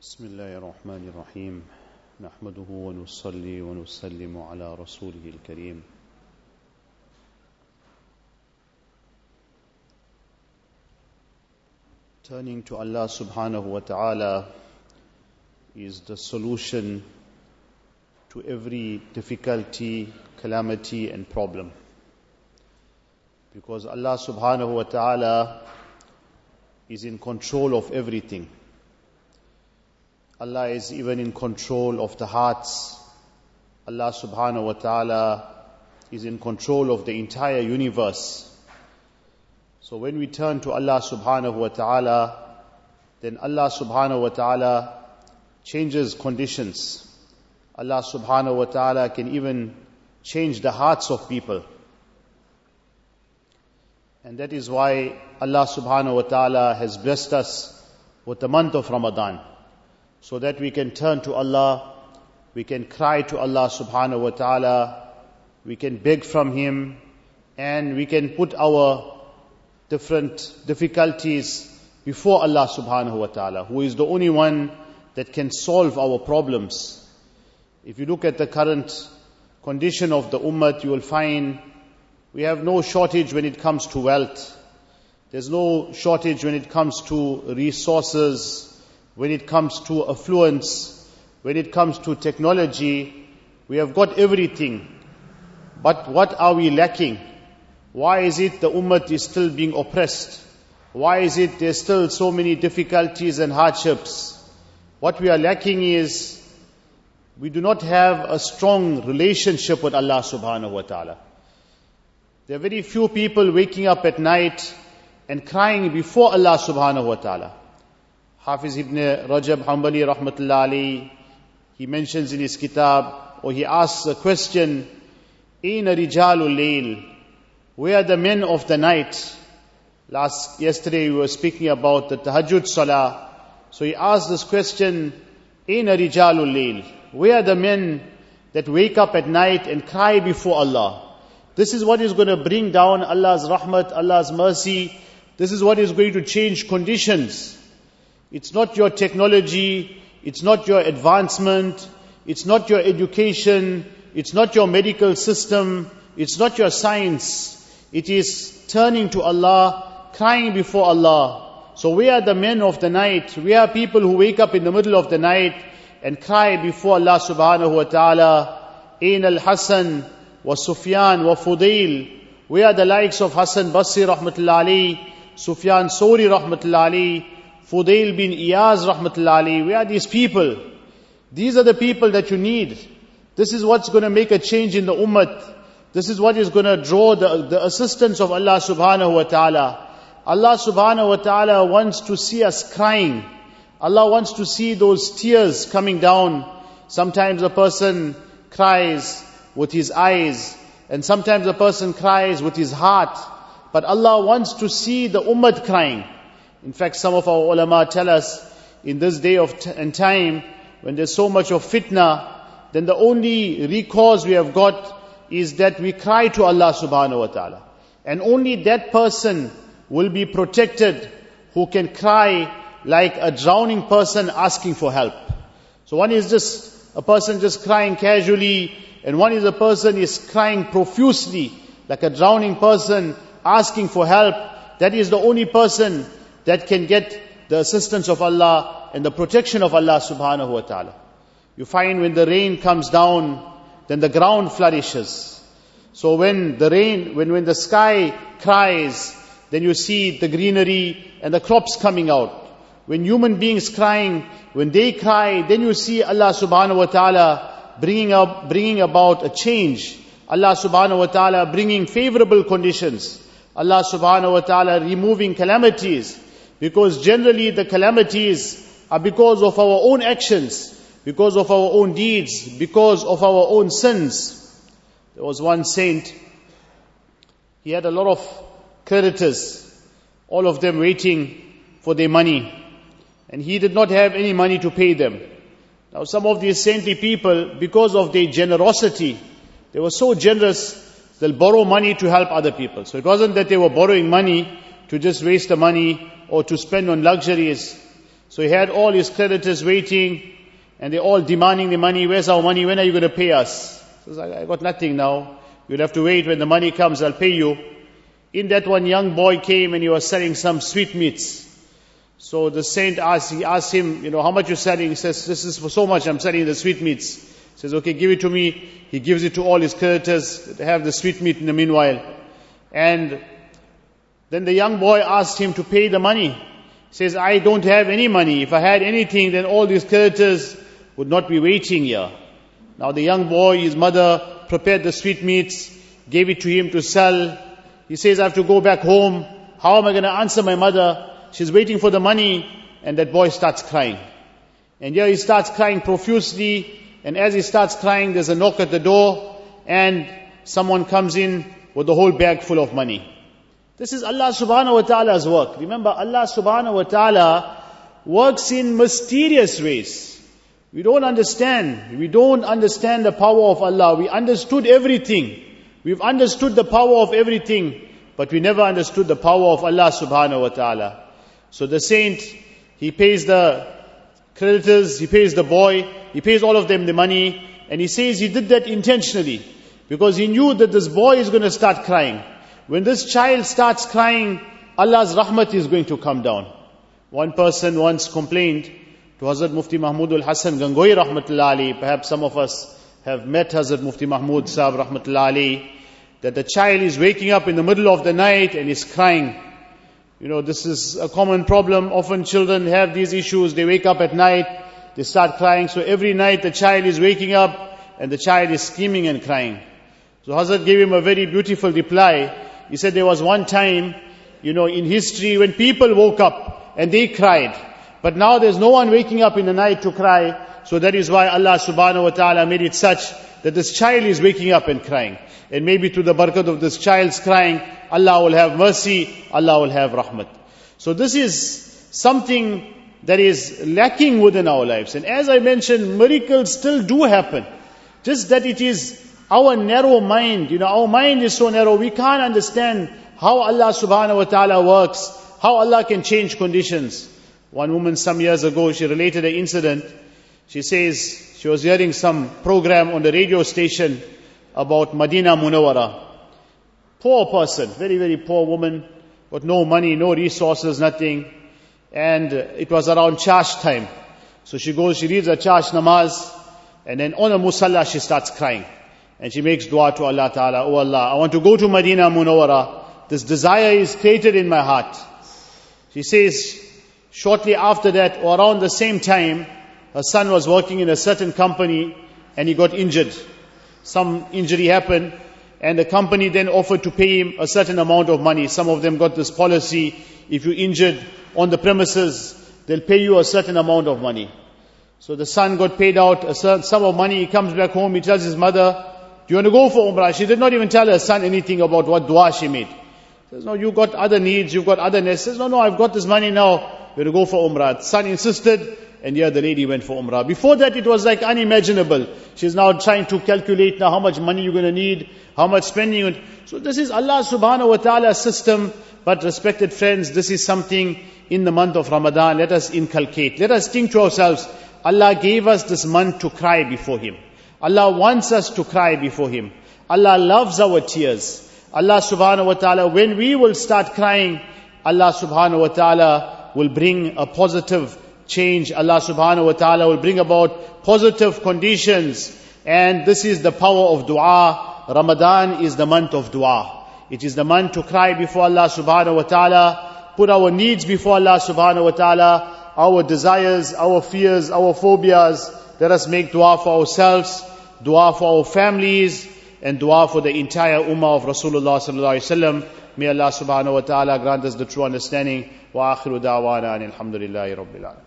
بسم الله الرحمن الرحيم نحمده ونصلي ونسلم على رسوله الكريم Turning to Allah subhanahu wa ta'ala is the solution to every difficulty, calamity and problem. Because Allah subhanahu wa ta'ala is in control of everything. Allah is even in control of the hearts. Allah subhanahu wa ta'ala is in control of the entire universe. So when we turn to Allah subhanahu wa ta'ala, then Allah subhanahu wa ta'ala changes conditions. Allah subhanahu wa ta'ala can even change the hearts of people. And that is why Allah subhanahu wa ta'ala has blessed us with the month of Ramadan. So that we can turn to Allah, we can cry to Allah subhanahu wa ta'ala, we can beg from Him, and we can put our different difficulties before Allah subhanahu wa ta'ala, who is the only one that can solve our problems. If you look at the current condition of the ummah, you will find we have no shortage when it comes to wealth. There's no shortage when it comes to resources, when it comes to affluence, when it comes to technology. We have got everything. But what are we lacking? Why is it the ummah is still being oppressed? Why is it there's still so many difficulties and hardships? What we are lacking is we do not have a strong relationship with Allah subhanahu wa ta'ala. There are very few people waking up at night and crying before Allah subhanahu wa ta'ala. Hafiz ibn Rajab Hanbali rahmatullah alayhi, he mentions in his kitab, or he asks a question, Aina rijalul layl, where are the men of the night? Last, yesterday we were speaking about the tahajjud salah. So he asked this question, Aina rijalul layl, where are the men that wake up at night and cry before Allah? This is what is going to bring down Allah's rahmat, Allah's mercy. This is what is going to change conditions. It's not your technology, it's not your advancement, it's not your education, it's not your medical system, it's not your science. It is turning to Allah, crying before Allah. So we are the men of the night. We are people who wake up in the middle of the night and cry before Allah subhanahu wa ta'ala. Ain al-Hasan wa Sufyan wa Fudail. We are the likes of Hassan Basri rahmatullahi, Sufyan Sori rahmatullah ali, Fudail bin Iyaz rahmatullah ali. We are these people. These are the people that you need. This is what's going to make a change in the ummah. This is what is going to draw the, the assistance of Allah subhanahu wa ta'ala. Allah subhanahu wa ta'ala wants to see us crying. Allah wants to see those tears coming down. Sometimes a person cries with his eyes, and sometimes a person cries with his heart. But Allah wants to see the ummah crying. In fact, some of our ulama tell us, in this day of t- and time, when there's so much of fitna, then the only recourse we have got is that we cry to Allah subhanahu wa ta'ala. And only that person will be protected who can cry like a drowning person asking for help. So one is just a person just crying casually, and one is a person is crying profusely, like a drowning person asking for help. That is the only person that can get the assistance of Allah and the protection of Allah subhanahu wa ta'ala. You find when the rain comes down, then the ground flourishes. So when the rain, when, when the sky cries, then you see the greenery and the crops coming out. When human beings crying, when they cry, then you see Allah subhanahu wa ta'ala bringing up, bringing about a change. Allah subhanahu wa ta'ala bringing favorable conditions. Allah subhanahu wa ta'ala removing calamities. Because generally the calamities are because of our own actions, because of our own deeds, because of our own sins. There was one saint, he had a lot of creditors, all of them waiting for their money. And he did not have any money to pay them. Now some of these saintly people, because of their generosity, they were so generous, they'll borrow money to help other people. So it wasn't that they were borrowing money to just waste the money or to spend on luxuries. So he had all his creditors waiting and they're all demanding the money. Where's our money? When are you going to pay us? He says, I got nothing now. You'll have to wait. When the money comes, I'll pay you. In that one young boy came and he was selling some sweetmeats. So the saint asked, he asked him, you know, how much you're selling? He says, this is for so much, I'm selling the sweetmeats. He says, okay, give it to me. He gives it to all his creditors. They have the sweetmeat in the meanwhile. And then the young boy asked him to pay the money. He says, I don't have any money. If I had anything, then all these creditors would not be waiting here. Now the young boy, his mother prepared the sweetmeats, gave it to him to sell. He says, I have to go back home. How am I going to answer my mother? She's waiting for the money. And that boy starts crying. And here he starts crying profusely. And as he starts crying, there's a knock at the door. And someone comes in with a whole bag full of money. This is Allah subhanahu wa ta'ala's work. Remember, Allah subhanahu wa ta'ala works in mysterious ways. We don't understand. We don't understand the power of Allah. We understood everything. We've understood the power of everything, but we never understood the power of Allah subhanahu wa ta'ala. So the saint, he pays the creditors, he pays the boy, he pays all of them the money, and he says he did that intentionally, because he knew that this boy is going to start crying. When this child starts crying, Allah's rahmat is going to come down. One person once complained to Hazrat Mufti Mahmud al-Hasan Gangohi rahmatullah ali, perhaps some of us have met Hazrat Mufti Mahmud Sahib rahmatullah ali, that the child is waking up in the middle of the night and is crying. You know, this is a common problem. Often children have these issues. They wake up at night, they start crying. So every night the child is waking up and the child is screaming and crying. So Hazrat gave him a very beautiful reply. He said there was one time, you know, in history when people woke up and they cried. But now there's no one waking up in the night to cry. So that is why Allah subhanahu wa ta'ala made it such that this child is waking up and crying. And maybe through the barakat of this child's crying, Allah will have mercy, Allah will have rahmat. So this is something that is lacking within our lives. And as I mentioned, miracles still do happen. Just that it is our narrow mind, you know, our mind is so narrow, we can't understand how Allah subhanahu wa ta'ala works, how Allah can change conditions. One woman some years ago, she related an incident. She says she was hearing some program on the radio station about Medina Munawara. Poor person, very, very poor woman, with no money, no resources, nothing. And it was around chasht time. So she goes, she reads a chasht namaz, and then on a musalla she starts crying. And she makes dua to Allah Ta'ala, Oh Allah, I want to go to Medina Munawara. This desire is created in my heart. She says, shortly after that, or around the same time, her son was working in a certain company and he got injured. Some injury happened and the company then offered to pay him a certain amount of money. Some of them got this policy, if you're injured on the premises, they'll pay you a certain amount of money. So the son got paid out a certain sum of money, he comes back home, he tells his mother, do you want to go for Umrah? She did not even tell her son anything about what dua she made. She says, no, you've got other needs, you've got other needs. She Says, no, no, I've got this money now. We're to go for Umrah. Son insisted, and yeah, the lady went for Umrah. Before that, it was like unimaginable. She's now trying to calculate now how much money you're going to need, how much spending. So this is Allah subhanahu wa ta'ala's system. But respected friends, this is something in the month of Ramadan. Let us inculcate. Let us think to ourselves, Allah gave us this month to cry before Him. Allah wants us to cry before Him. Allah loves our tears. Allah subhanahu wa ta'ala, when we will start crying, Allah subhanahu wa ta'ala will bring a positive change. Allah subhanahu wa ta'ala will bring about positive conditions. And this is the power of dua. Ramadan is the month of dua. It is the month to cry before Allah subhanahu wa ta'ala, put our needs before Allah subhanahu wa ta'ala, our desires, our fears, our phobias, let us make dua for ourselves, dua for our families, and dua for the entire ummah of Rasulullah sallallahu alaihi wasallam. May Allah subhanahu wa ta'ala grant us the true understanding. Wa akhiru da'wana alhamdulillahi rabbil alamin.